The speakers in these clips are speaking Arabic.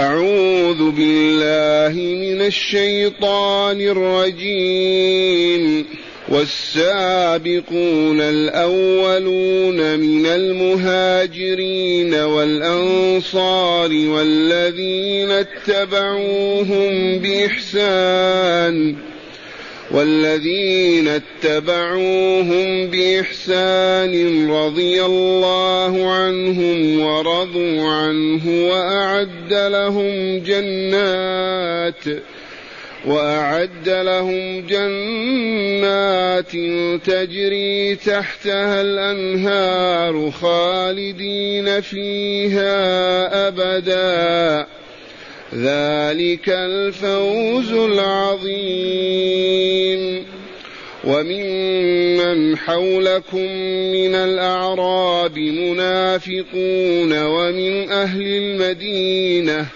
أعوذ بالله من الشيطان الرجيم. والسابقون الأولون من المهاجرين والأنصار والذين اتبعوهم بإحسان. والذين اتبعوهم بإحسان رضي الله عنهم ورضوا عنه وأعد لهم جنات وأعد لهم جنات تجري تحتها الأنهار خالدين فيها أبدا ذلك الفوز العظيم. وممن حولكم من الأعراب منافقون ومن أهل المدينة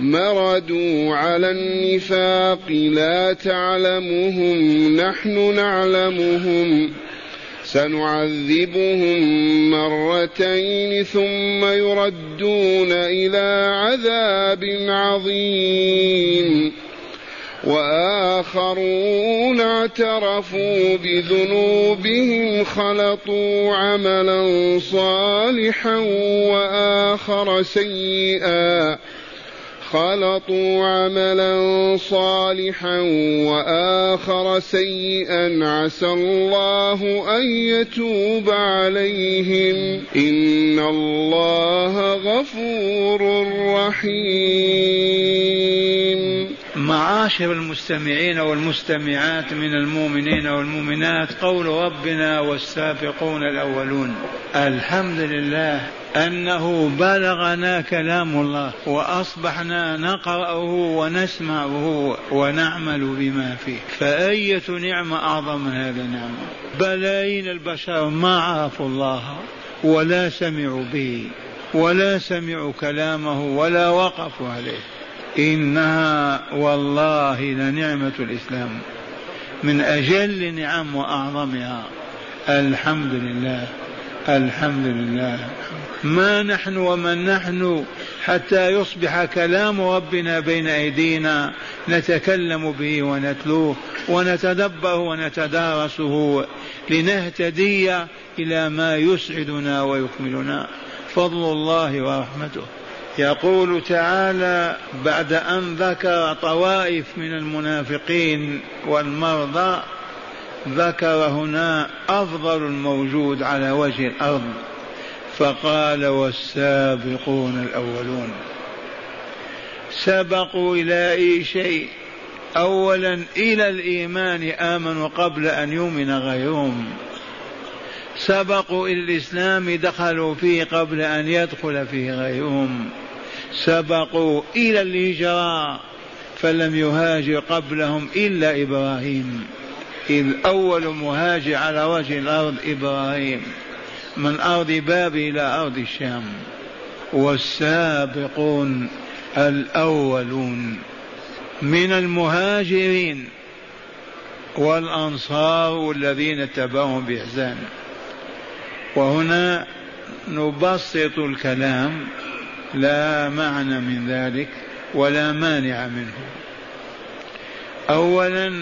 مردوا على النفاق لا تعلمهم نحن نعلمهم. سنعذبهم مرتين ثم يردون إلى عذاب عظيم. وآخرون اعترفوا بذنوبهم خلطوا عملا صالحا وآخر سيئا. خلطوا عملا صالحا وآخر سيئا عسى الله أن يتوب عليهم. إن الله غفور رحيم. معاشر المستمعين والمستمعات من المؤمنين والمؤمنات قول ربنا والسابقون الأولون. الحمد لله أنه بلغنا كلام الله وأصبحنا نقرأه ونسمعه ونعمل بما فيه. فأية نعمة أعظم من هذه النعمة؟ بلايين البشر ما عرفوا الله ولا سمعوا به ولا سمعوا كلامه ولا وقفوا عليه. إنها والله لنعمة الإسلام. من أجل نعم وأعظمها. الحمد لله. الحمد لله. ما نحن ومن نحن حتى يصبح كلام ربنا بين أيدينا نتكلم به ونتلوه ونتدبره ونتدارسه لنهتدي إلى ما يسعدنا ويكملنا. فضل الله ورحمته. يقول تعالى بعد أن ذكر طوائف من المنافقين والمرضى ذكر هنا أفضل الموجود على وجه الأرض فقال والسابقون الأولون. سبقوا إلى أي شيء؟ اولا إلى الإيمان آمنوا قبل أن يؤمن غيرهم. سبقوا إلى الإسلام دخلوا فيه قبل أن يدخل فيه غيرهم. سبقوا إلى الهجرة فلم يهاجر قبلهم إلا إبراهيم. إذ أول مهاجر على وجه الأرض إبراهيم من أرض باب إلى أرض الشام. والسابقون الأولون. من المهاجرين والأنصار الذين اتبعهم بإحسان. وهنا نبسط الكلام لا معنى من ذلك ولا مانع منه. اولا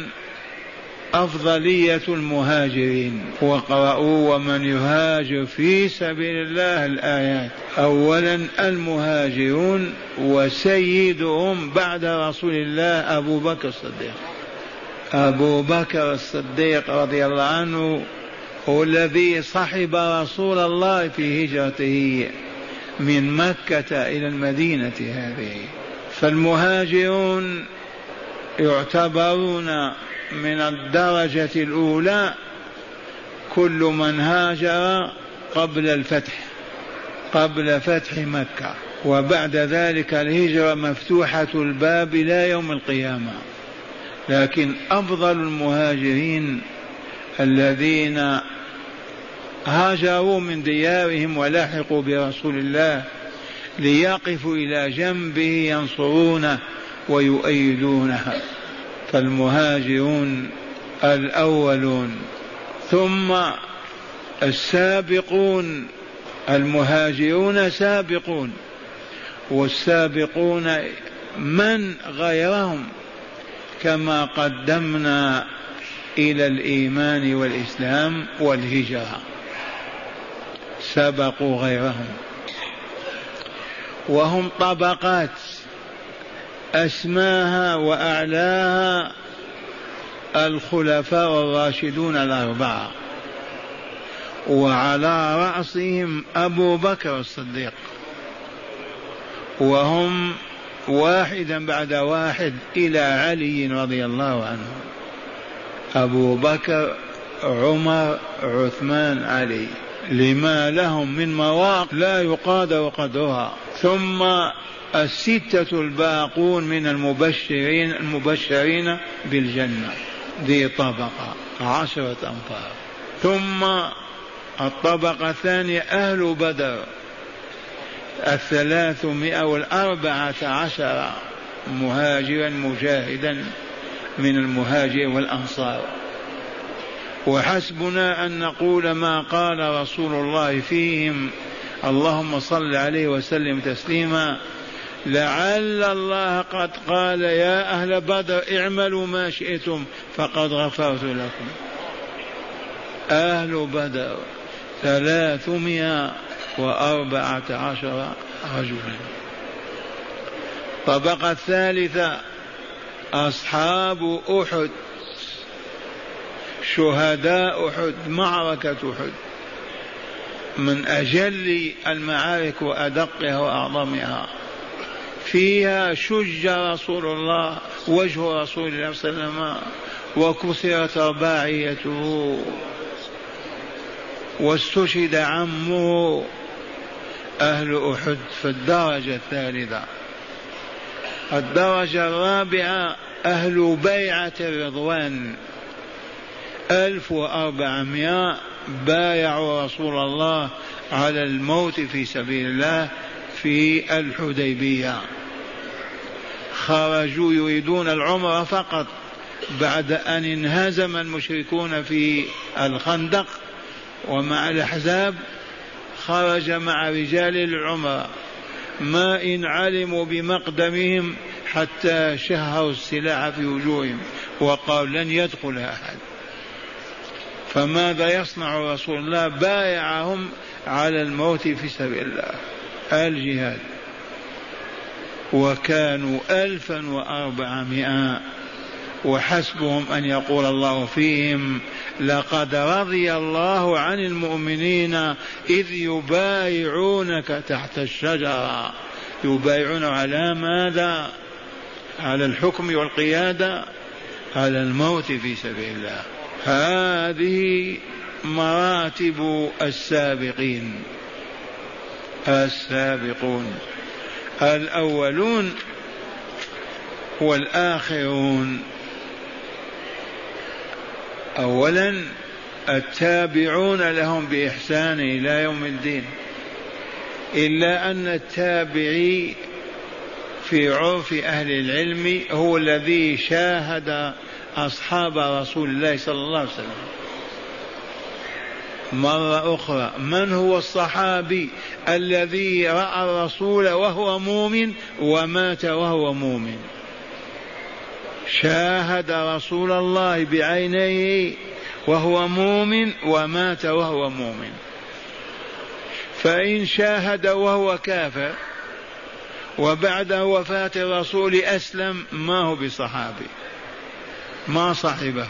أفضلية المهاجرين. واقرأوا ومن يهاجر في سبيل الله الآيات. اولا المهاجرون وسيدهم بعد رسول الله أبو بكر الصديق. أبو بكر الصديق رضي الله عنه هو الذي صحب رسول الله في هجرته. من مكة إلى المدينة هذه. فالمهاجرون يعتبرون من الدرجة الأولى كل من هاجر قبل الفتح قبل فتح مكة. وبعد ذلك الهجرة مفتوحة الباب إلى يوم القيامة. لكن أفضل المهاجرين الذين هاجروا من ديارهم ولحقوا برسول الله ليقفوا إلى جنبه ينصرونه ويؤيدونه فالمهاجرون الأولون. ثم السابقون. المهاجرون سابقون. والسابقون من غيرهم. كما قدمنا إلى الإيمان والإسلام والهجرة. سبقوا غيرهم. وهم طبقات أسماها وأعلاها الخلفاء الراشدون الأربعة. وعلى رأسهم أبو بكر الصديق. وهم واحدا بعد واحد إلى علي رضي الله عنه. أبو بكر عمر عثمان علي. لما لهم من مواقف لا يقادر قدرها ثم الستة الباقون من المبشرين المبشرين بالجنة. ذي طبقة عشرة أنفار. ثم الطبقة الثانية أهل بدر. الثلاثمائة والأربعة عشر مهاجرا مجاهدا من المهاجر والأنصار. وحسبنا أن نقول ما قال رسول الله فيهم. اللهم صل عليه وسلم تسليما. لعل الله قد قال يا أهل بدر اعملوا ما شئتم فقد غفرت لكم. أهل بدر ثلاثمائة وأربعة عشر رجلا. الطبقة الثالثة أصحاب أحد. شهداء أحد معركة أحد. من أجل المعارك وأدقها وأعظمها. فيها شج رسول الله وجه رسول الله صلى الله عليه وسلم وكسرت رباعيته. واستشهد عمه أهل أحد في الدرجة الثالثة. الدرجة الرابعة أهل بيعة الرضوان. ألف وأربعمائة بايعوا رسول الله على الموت في سبيل الله في الحديبية. خرجوا يريدون العمر فقط بعد أن انهزم المشركون في الخندق ومع الأحزاب. خرج مع رجال العمرة ما إن علموا بمقدمهم حتى شهروا السلاح في وجوههم وقالوا لن يدخل أحد. فماذا يصنع رسول الله؟ بايعهم على الموت في سبيل الله. الجهاد. وكانوا ألفا وأربعمائة وحسبهم أن يقول الله فيهم لقد رضي الله عن المؤمنين إذ يبايعونك تحت الشجرة. يبايعون على ماذا؟ على الحكم والقيادة على الموت في سبيل الله. هذه مراتب السابقين. السابقون. الأولون والآخرون. أولا التابعون لهم بإحسان إلى يوم الدين. إلا أن التابعي في عرف أهل العلم هو الذي شاهد أصحاب رسول الله صلى الله عليه وسلم. مرة أخرى من هو الصحابي الذي رأى الرسول وهو مؤمن ومات وهو مؤمن؟ شاهد رسول الله بعينيه وهو مؤمن ومات وهو مؤمن. فإن شاهد وهو كافر وبعد وفاة الرسول أسلم ما هو بصحابي؟ ما صاحبه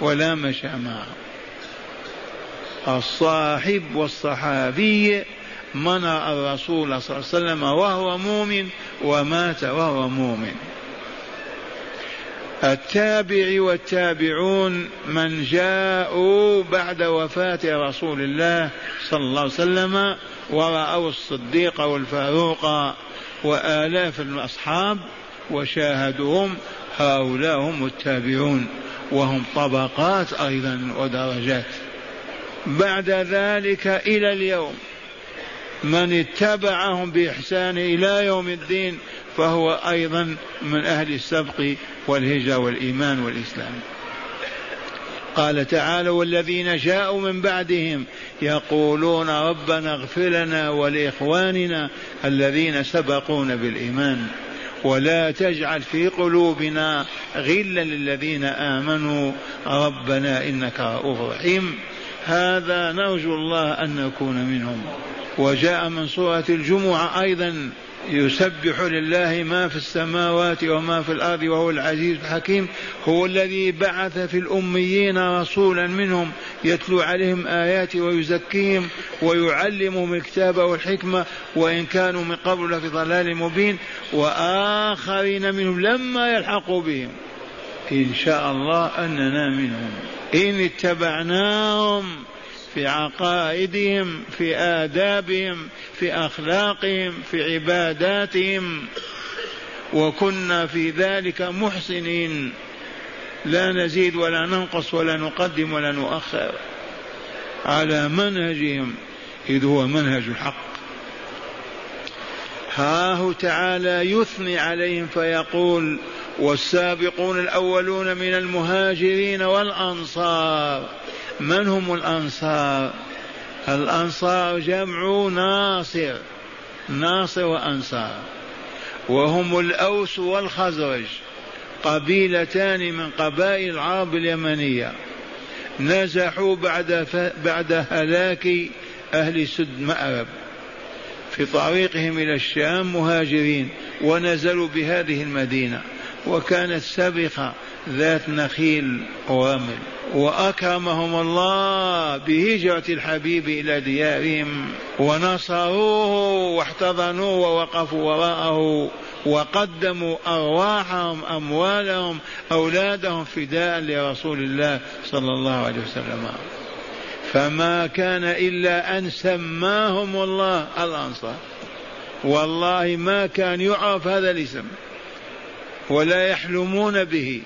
ولا مشى معه. الصاحب والصحابي منع الرسول صلى الله عليه وسلم وهو مؤمن ومات وهو مؤمن. التابع والتابعون من جاءوا بعد وفاة رسول الله صلى الله عليه وسلم ورأوا الصديق والفاروق وآلاف الأصحاب وشاهدوهم هؤلاء هم التابعون وهم طبقات أيضا ودرجات. بعد ذلك إلى اليوم من اتبعهم بإحسان إلى يوم الدين فهو أيضا من أهل السبق والهجرة والإيمان والإسلام. قال تعالى والذين جاءوا من بعدهم يقولون ربنا اغفر لنا ولإخواننا الذين سبقونا بالإيمان. ولا تجعل في قلوبنا غلا للذين آمنوا. ربنا إنك رؤوف رحيم. هذا نرجو الله أن نكون منهم. وجاء من سورة الجمعة أيضا يسبح لله ما في السماوات وما في الأرض وهو العزيز الحكيم هو الذي بعث في الأميين رسولا منهم يتلو عليهم اياته ويزكيهم ويعلمهم الكتاب والحكمة وإن كانوا من قبل لفي ضلال مبين وآخرين منهم لما يلحقوا بهم. إن شاء الله أننا منهم. إن اتبعناهم في عقائدهم في آدابهم في أخلاقهم في عباداتهم. وكنا في ذلك محسنين. لا نزيد ولا ننقص ولا نقدم ولا نؤخر على منهجهم إذ هو منهج الحق. هاه تعالى يثني عليهم فيقول والسابقون الأولون من المهاجرين والأنصار. من هم الأنصار؟ الأنصار جمع ناصر. ناصر وأنصار. وهم الأوس والخزرج قبيلتان من قبائل العرب اليمنية. نزحوا بعد. بعد هلاك أهل سد مأرب. في طريقهم إلى الشام مهاجرين ونزلوا بهذه المدينة. وكانت سبخة ذات نخيل ورمل وأكرمهم الله بهجرة الحبيب إلى ديارهم ونصروه واحتضنوه ووقفوا وراءه وقدموا أرواحهم أموالهم أولادهم فداء لرسول الله صلى الله عليه وسلم. فما كان إلا أن سماهم الله الأنصار. والله ما كان يعرف هذا الاسم ولا يحلمون به.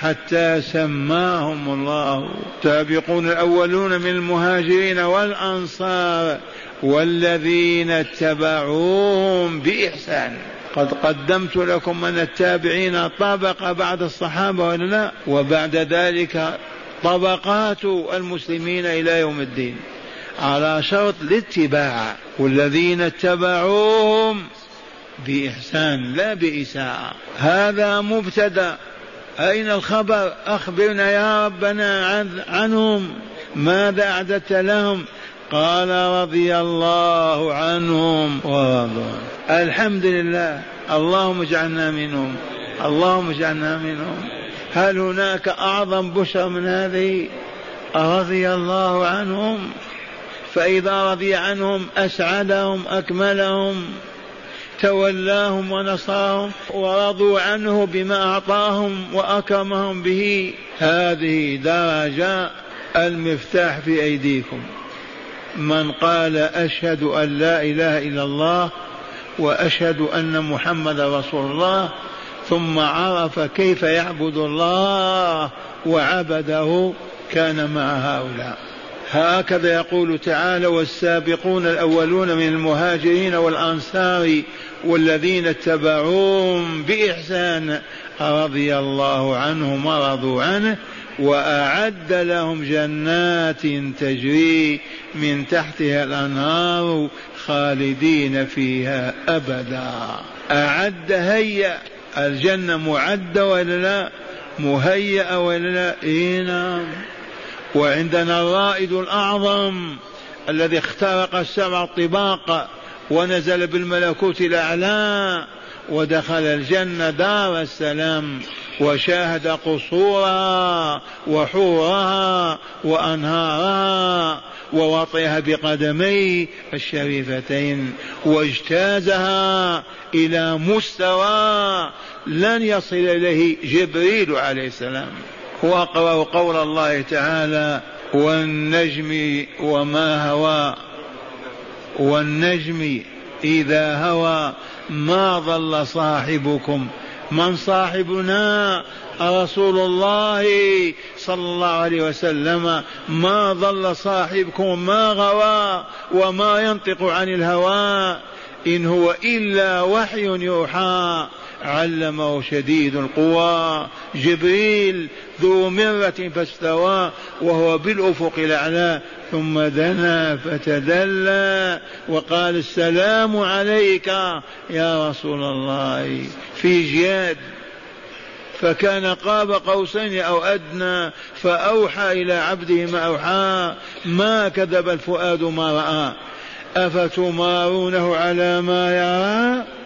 حتى سماهم الله. السابقون الأولون من المهاجرين والأنصار والذين اتبعوهم بإحسان. قد قدمت لكم من التابعين طبق بعد الصحابة ولا لا؟ وبعد ذلك طبقات المسلمين إلى يوم الدين. على شرط الاتباع. والذين اتبعوهم بإحسان لا بإساءة. هذا مبتدأ. أين الخبر؟ أخبرنا يا ربنا عن عنهم. ماذا أعددت لهم؟ قال رضي الله عنهم. ورضوا الحمد لله. اللهم اجعلنا منهم. اللهم اجعلنا منهم. هل هناك أعظم بشر من هذه؟ رضي الله عنهم. فإذا رضي عنهم أسعدهم أكملهم. تولاهم ونصرهم ورضوا عنه بما أعطاهم وأكرمهم به. هذه درجة المفتاح في أيديكم. من قال أشهد أن لا إله إلا الله وأشهد أن محمد رسول الله ثم عرف كيف يعبد الله وعبده كان مع هؤلاء. هكذا يقول تعالى والسابقون الأولون من المهاجرين والأنصار والذين اتبعوهم بإحسان رضي الله عنهم ورضوا عنه وأعد لهم جنات تجري من تحتها الأنهار خالدين فيها أبدا. أعد هيأ الجنة معدة ولا لا؟ مهيئة ولا لا؟ إيه نعم. وعندنا الرائد الأعظم الذي اخترق السبع طباق ونزل بالملكوت الأعلى ودخل الجنة دار السلام وشاهد قصورها وحورها وأنهارها ووطئها بقدميه الشريفتين واجتازها إلى مستوى لن يصل إليه جبريل عليه السلام. واقرأوا قول الله تعالى والنجم وما هوى والنجم إذا هوى ما ضل صاحبكم؟ من صاحبنا؟ رسول الله صلى الله عليه وسلم. ما ضل صاحبكم؟ ما غوى وما ينطق عن الهوى. إن هو إلا وحي يوحى. علمه شديد القوى. جبريل ذو مرة فاستوى وهو بالأفق الأعلى ثم دنا فتدلى وقال السلام عليك يا رسول الله. في جياد فكان قاب قوسين أو أدنى فأوحى إلى عبده ما أوحى ما كذب الفؤاد ما رأى أفتمارونه على ما يرى؟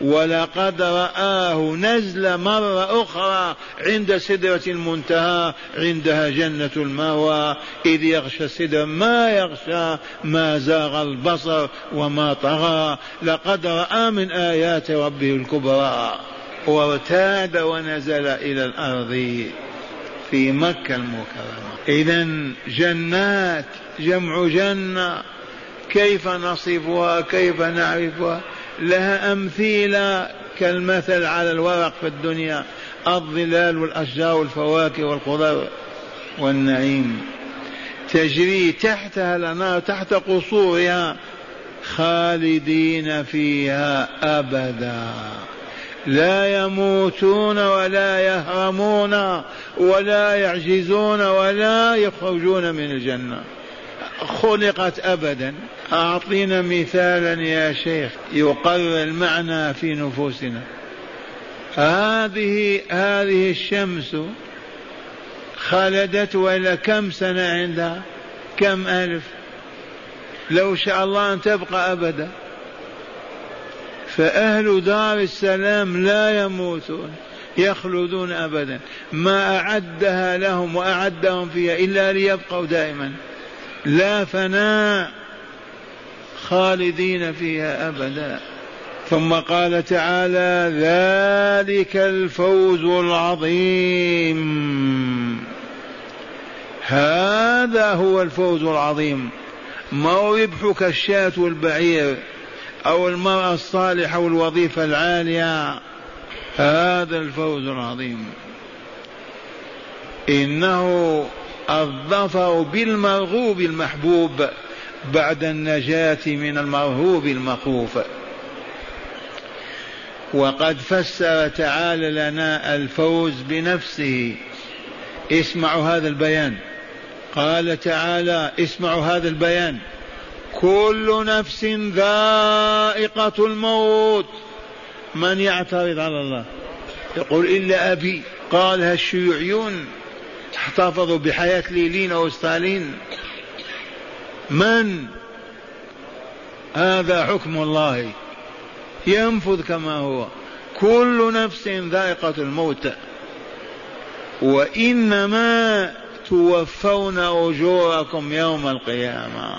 ولقد رآه نزل مرة أخرى عند سدرة المنتهى عندها جنة المأوى. إذ يغشى السدر ما يغشى ما زاغ البصر وما طغى. لقد رأى من آيات ربه الكبرى. وارتاد ونزل إلى الأرض في مكة المكرمة. إذا جنات جمع جنة. كيف نصفها؟ كيف نعرفها؟ لها أمثلة كالمثل على الورق في الدنيا الظلال والأشجار والفواكه والخضر والنعيم. تجري تحتها الأنهار تحت قصورها خالدين فيها أبدا. لا يموتون ولا يهرمون ولا يعجزون ولا يخرجون من الجنة. خلقت ابدا. أعطينا مثالا يا شيخ يقرر المعنى في نفوسنا. هذه هذه الشمس خلدت ولا كم سنة عندها؟ كم ألف؟ لو شاء الله أن تبقى أبدا. فأهل دار السلام لا يموتون يخلدون أبدا. ما أعدها لهم وأعدهم فيها إلا ليبقوا دائما. لا فناء خالدين فيها أبدا. ثم قال تعالى ذلك الفوز العظيم. هذا هو الفوز العظيم. ما ربحك الشاة والبعير أو المرأة الصالحة والوظيفة العالية. هذا الفوز العظيم. إنه الظفر بالمرغوب المحبوب بعد النجاة من المرهوب المخوف. وقد فسر تعالى لنا الفوز بنفسه. اسمعوا هذا البيان. قال تعالى اسمعوا هذا البيان. كل نفس ذائقة الموت. من يعترض على الله؟ يقول إلا أبي. قالها الشيوعيون. احتفظوا بحياة ليلين أو ستالين. من؟ هذا حكم الله. ينفذ كما هو. كل نفس ذائقة الموت. وإنما توفون أجوركم يوم القيامة.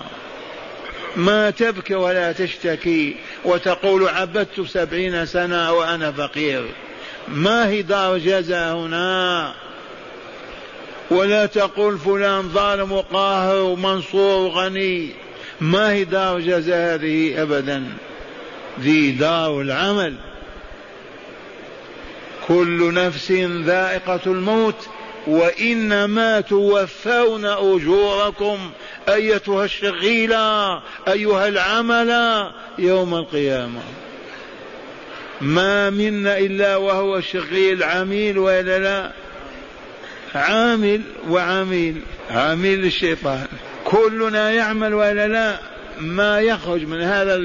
ما تبكي ولا تشتكي وتقول عبدت سبعين سنة وأنا فقير. ما هي دار جزاء هنا؟ ولا تقول فلان ظالم وقاهر ومنصور وغني. ما هي دار جزاء هذه أبدا. ذي دار العمل. كل نفس ذائقة الموت وإنما توفون أجوركم أيتها الشغيلة أيها العمل يوم القيامة. ما منا إلا وهو شغيل عميل وإلا لا. عامل وعميل عميل الشيطان كلنا يعمل وإلا لا ما يخرج من هذا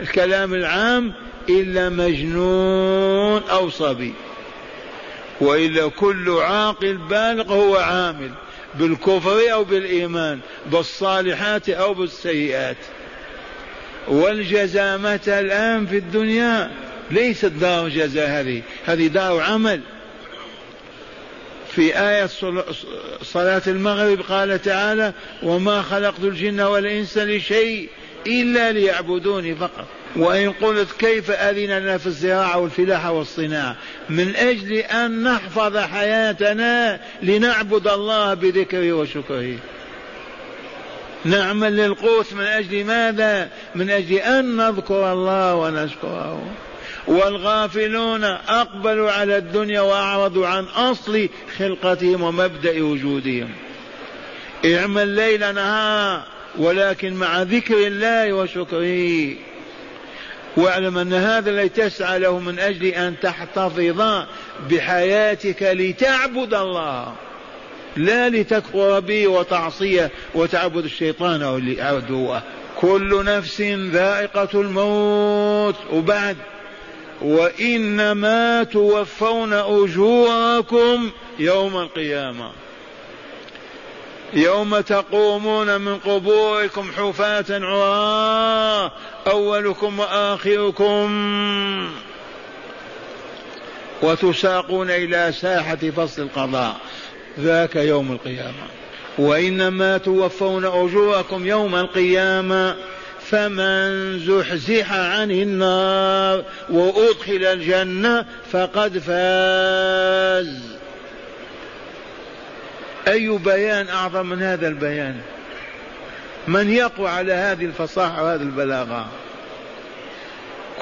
الكلام العام إلا مجنون أو صبي. وإلا كل عاقل بالغ هو عامل بالكفر أو بالإيمان بالصالحات أو بالسيئات. والجزامة الآن في الدنيا؟ ليست دار جزاء هذه هذه دار عمل. في آية صلاة المغرب قال تعالى وما خلقت الجن والإنس لشيء إلا ليعبدوني فقط. وإن قلت كيف أذن لنا في الزراعة والفلاحة والصناعة؟ من أجل أن نحفظ حياتنا لنعبد الله بذكره وشكره. نعمل للقوت من أجل ماذا؟ من أجل أن نذكر الله ونشكره. والغافلون أقبلوا على الدنيا وأعرضوا عن أصل خلقتهم ومبدأ وجودهم. اعمل ليل نهار ولكن مع ذكر الله وشكره. واعلم أن هذا الذي تسعى له من أجل أن تحتفظ بحياتك لتعبد الله. لا لتكفر به وتعصيه وتعبد الشيطان أو عدوه كل نفس ذائقة الموت. وبعد وإنما توفون أجوركم يوم القيامة. يوم تقومون من قبوركم حفاة عراة أولكم وآخركم. وتساقون إلى ساحة فصل القضاء ذاك يوم القيامة. وإنما توفون أجوركم يوم القيامة. فمن زحزح عن النار وأدخل الجنة فقد فاز. أي بيان أعظم من هذا البيان؟ من يقوى على هذه الفصاحة وهذه البلاغة.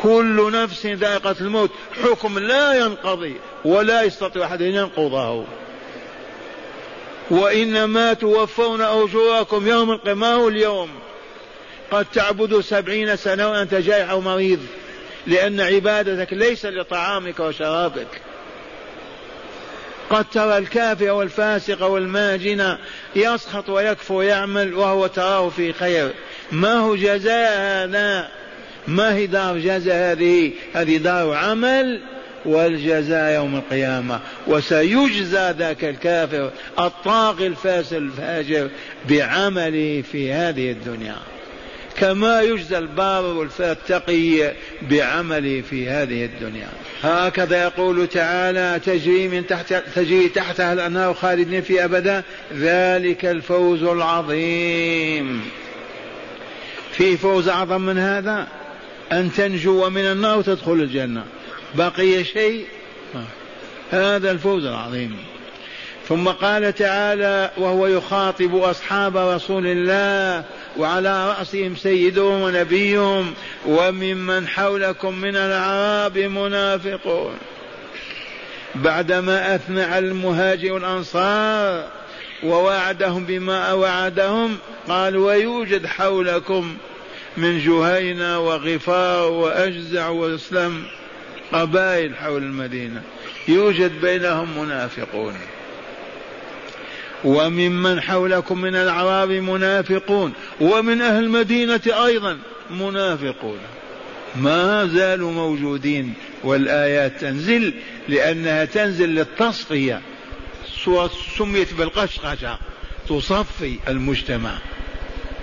كل نفس ذائقة الموت. حكم لا ينقضي ولا يستطيع أحد أن ينقضه. وإنما توفون أجوركم يوم القيامة اليوم قد تعبد سبعين سنة وأنت جائع أو مريض لأن عبادتك ليس لطعامك وشرابك. قد ترى الكافر والفاسق والماجن يسخط ويكفر ويعمل وهو تراه في خير. ما هو جزاء هذا؟ ما هي دار جزاء هذه؟ هذه دار عمل والجزاء يوم القيامة. وسيجزى ذاك الكافر الطاغي الفاسد الفاجر بعمله في هذه الدنيا. كما يجزى البار والتقي بعمله في هذه الدنيا. هكذا يقول تعالى تجري من تحت تجري تحتها الانهار خالدين في أبدا. ذلك الفوز العظيم. في فوز أعظم من هذا؟ أن تنجو من النار وتدخل الجنة. بقي شيء؟ هذا الفوز العظيم. ثم قال تعالى وهو يخاطب أصحاب رسول الله وعلى رأسهم سيدهم ونبيهم وممن حولكم من الاعراب منافقون. بعدما أثنى على المهاجر والأنصار ووعدهم بما وعدهم قال ويوجد حولكم من جهينة وغفار وأجزع وإسلام قبائل حول المدينة. يوجد بينهم منافقون. وممن حولكم من الأعراب منافقون ومن أهل المدينة أيضا منافقون. ما زالوا موجودين والآيات تنزل لأنها تنزل للتصفية. سميت بالقشقشة تصفي المجتمع.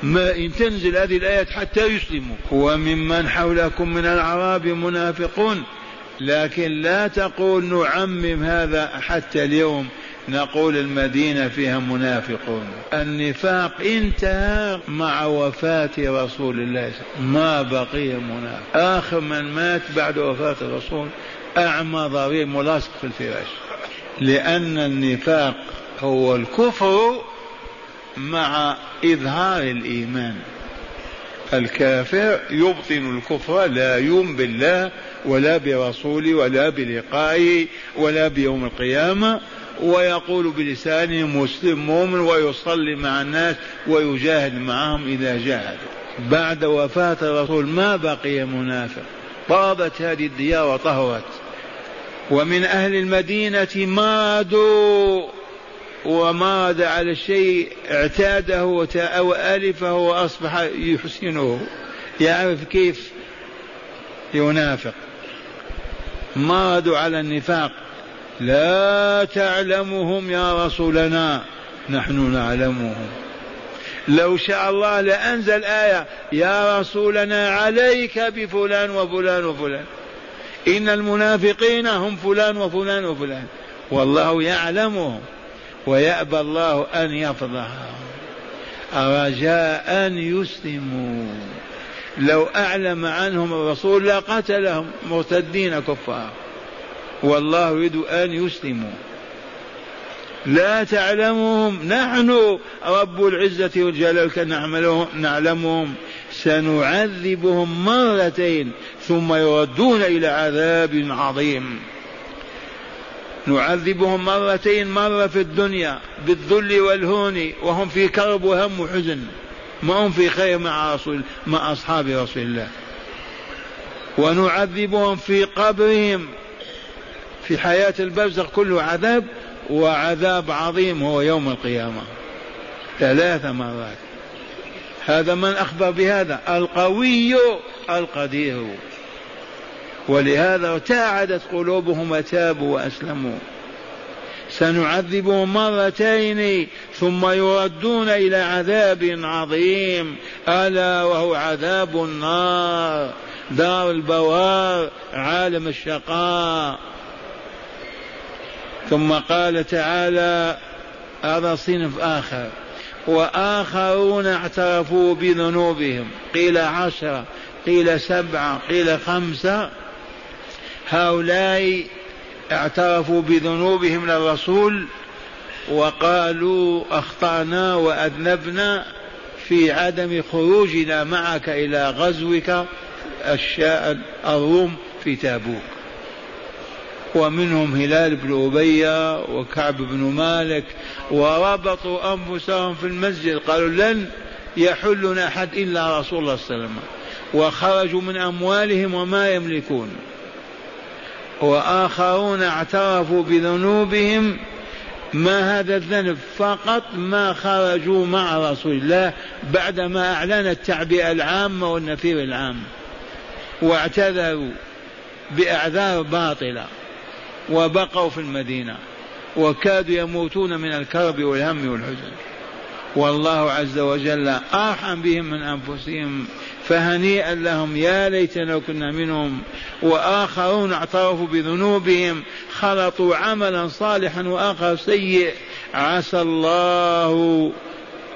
ما إن تنزل هذه الآيات حتى يسلموا. وممن حولكم من الأعراب منافقون لكن لا تقول نعمم هذا حتى اليوم نقول المدينة فيها منافقون. النفاق انتهى مع وفاة رسول الله ما بقي منافق. آخر من مات بعد وفاة الرسول أعمى ضرير ملاصق في الفراش. لأن النفاق هو الكفر مع إظهار الإيمان. الكافر يبطن الكفر لا يؤمن بالله ولا برسوله ولا بلقائه ولا بيوم القيامة. ويقول بلسانه مسلم مؤمن ويصلي مع الناس ويجاهد معهم إذا جاهدوا. بعد وفاة الرسول ما بقي منافق طابت هذه الديار وطهرت ومن أهل المدينة مادوا وماد على الشيء اعتاده وألفه وأصبح يحسنه. يعرف كيف ينافق. مادوا على النفاق. لا تعلمهم يا رسولنا. نحن نعلمهم. لو شاء الله لأنزل آية يا رسولنا عليك بفلان وفلان وفلان. إن المنافقين هم فلان وفلان وفلان. والله يعلمهم. ويأبى الله أن يفضحهم. رجاء أن يسلموا. لو أعلم عنهم الرسول لقتلهم مرتدين كفار. والله يريد أن يسلموا. لا تعلمهم. نحن رب العزة والجلال نعملهم نعلمهم. سنعذبهم مرتين ثم يردون إلى عذاب عظيم. نعذبهم مرتين مرة في الدنيا بالذل والهون وهم في كرب وهم وحزن ما هم في خير مع رسول مع أصحاب رسول الله. ونعذبهم في قبرهم في حياة البرزخ كله عذاب وعذاب عظيم هو يوم القيامة. ثلاث مرات. هذا من أخبر بهذا؟ القوي القدير. ولهذا ارتعدت قلوبهم وتابوا وأسلموا. سنعذبهم مرتين ثم يردون إلى عذاب عظيم. ألا وهو عذاب النار. دار البوار عالم الشقاء. ثم قال تعالى هذا صنف آخر. وآخرون اعترفوا بذنوبهم. قيل عشرة قيل سبعة قيل خمسة. هؤلاء اعترفوا بذنوبهم للرسول وقالوا أخطأنا وأذنبنا في عدم خروجنا معك إلى غزوك الشاء الروم في تابوك. ومنهم هلال بن أبي وكعب بن مالك وربطوا أنفسهم في المسجد. قالوا لن يحلنا أحد إلا رسول الله صلى الله عليه وسلم. وخرجوا من أموالهم وما يملكون. وآخرون اعترفوا بذنوبهم. ما هذا الذنب؟ فقط ما خرجوا مع رسول الله بعدما أعلن التعبئة العامة والنفير العام. واعتذروا بأعذار باطلة. وبقوا في المدينة وكادوا يموتون من الكرب والهم والحزن. والله عز وجل أرحم بهم من أنفسهم فهنيئا لهم يا ليتنا كنا منهم. وآخرون اعترفوا بذنوبهم خلطوا عملا صالحا وآخر سيء. عسى الله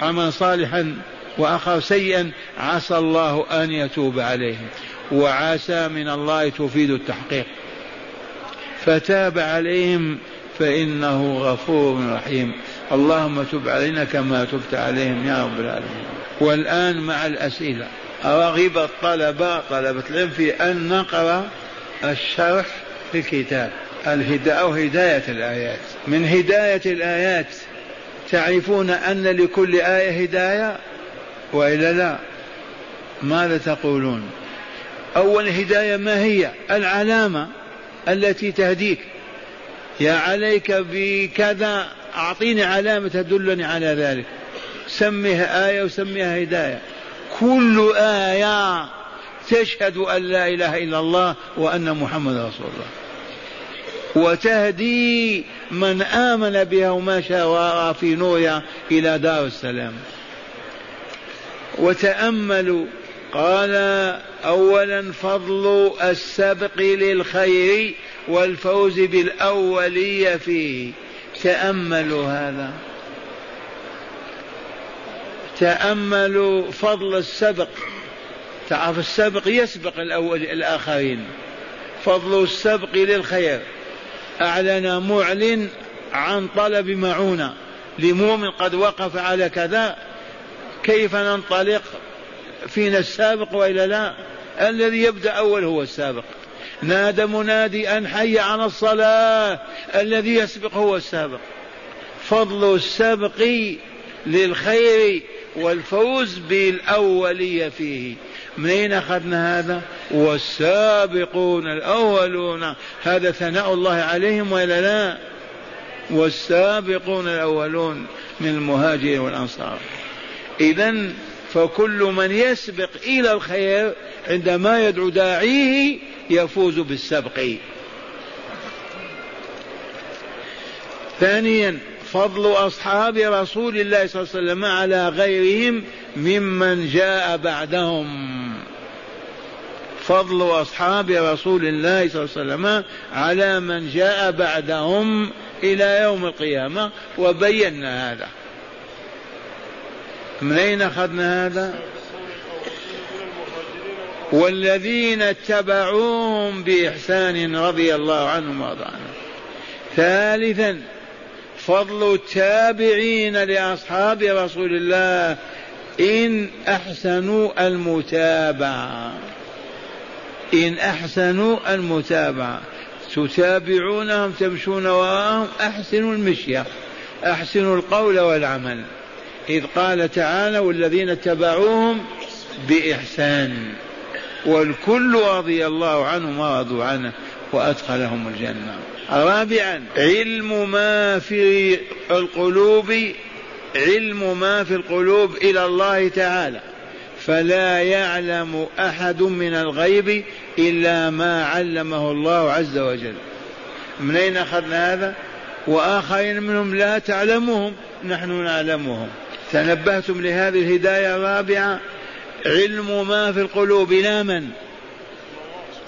عملا صالحا وآخر سيئا عسى الله أن يتوب عليهم. وعسى من الله تفيد التحقيق. فتاب عليهم فإنه غفور رحيم. اللهم تب علينا كما تبت عليهم يا رب العالمين. والآن مع الأسئلة. رغب الطلبة طلبة العلم في أن نقرأ الشرح في الكتاب. الهداية أو هداية الآيات. من هداية الآيات تعرفون أن لكل آية هداية وإلا لا؟ ماذا تقولون؟ أول هداية ما هي؟ العلامة. التي تهديك. يا عليك بكذا أعطيني علامة تدلني على ذلك. سميها آية وسميها هداية. كل آية تشهد أن لا إله إلا الله وأن محمد رسول الله. وتهدي من آمن بها ومشى وراء في نورها إلى دار السلام. وتأملوا قال أولا فضل السبق للخير والفوز بالأولية فيه. تأملوا هذا. تأملوا فضل السبق. تعرف السبق يسبق الأول الآخرين. فضل السبق للخير. أعلن معلن عن طلب معونة. لمؤمن قد وقف على كذا. كيف ننطلق؟ فينا السابق وإلا لا؟ الذي يبدأ أول هو السابق. نادى منادي أن حي على الصلاة. الذي يسبق هو السابق. فضل السبق للخير والفوز بالأولية فيه. منين أخذنا هذا؟ والسابقون الأولون. هذا ثناء الله عليهم وإلا لا؟ والسابقون الأولون من المهاجرين والأنصار. إذا فكل من يسبق إلى الخير عندما يدعو داعيه يفوز بالسبق. ثانيا فضل أصحاب رسول الله صلى الله عليه وسلم على غيرهم ممن جاء بعدهم. فضل أصحاب رسول الله صلى الله عليه وسلم على من جاء بعدهم إلى يوم القيامة وبينا هذا. من أين أخذنا هذا؟ والذين اتبعوهم بإحسان رضي الله عنهم وارضى عنهم ثالثا فضل التابعين لأصحاب رسول الله إن أحسنوا المتابعة. إن أحسنوا المتابعة. تتابعونهم تمشون وراءهم أحسنوا المشية أحسنوا القول والعمل. إذ قال تعالى والذين اتبعوهم بإحسان والكل رضي الله عنه ورضوا عنه وأدخلهم الجنة. رابعا علم ما في القلوب علم ما في القلوب إلى الله تعالى. فلا يعلم أحد من الغيب إلا ما علمه الله عز وجل. من أين أخذنا هذا؟ وآخرين منهم لا تعلمهم نحن نعلمهم. تنبهتم لهذه الهداية الرابعة علم ما في القلوب إلى من؟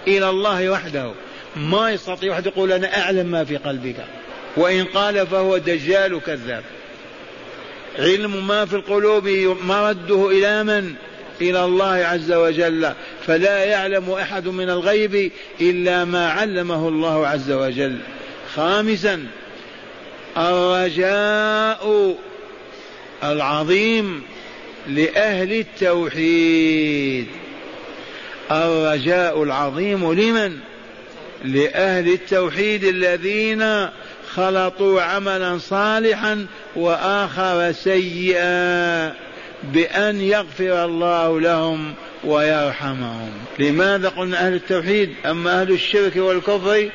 إلى الله وحده. ما يستطيع واحد يقول أنا أعلم ما في قلبك. وإن قال فهو دجال كذاب. علم ما في القلوب مرده إلى من؟ إلى الله عز وجل. فلا يعلم أحد من الغيب إلا ما علمه الله عز وجل. خامسا الرجاء العظيم لأهل التوحيد. الرجاء العظيم لمن؟ لأهل التوحيد الذين خلطوا عملا صالحا وآخر سيئا بأن يغفر الله لهم ويرحمهم. لماذا قلنا أهل التوحيد؟ أما أهل الشرك والكفر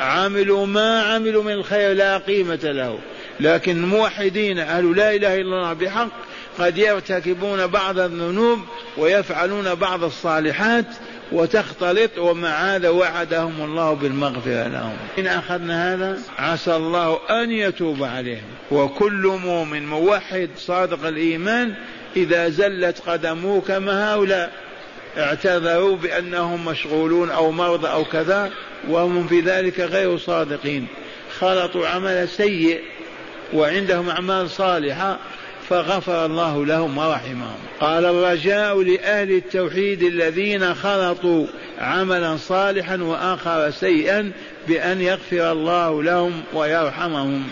عملوا ما عملوا من الخير لا قيمة له. لكن الموحدين أهل لا إله إلا الله بحق قد يرتكبون بعض الذنوب ويفعلون بعض الصالحات وتختلط ومع هذا وعدهم الله بالمغفرة لهم. إن أخذنا هذا عسى الله أن يتوب عليهم. وكل مؤمن موحد صادق الإيمان إذا زلت قدمه كما هؤلاء. اعتذروا بأنهم مشغولون أو مرضى أو كذا وهم في ذلك غير صادقين. خلطوا عمل سيء وعندهم أعمال صالحة فغفر الله لهم ورحمهم. قال الرجاء لأهل التوحيد الذين خلطوا عملا صالحا وآخر سيئا بأن يغفر الله لهم ويرحمهم.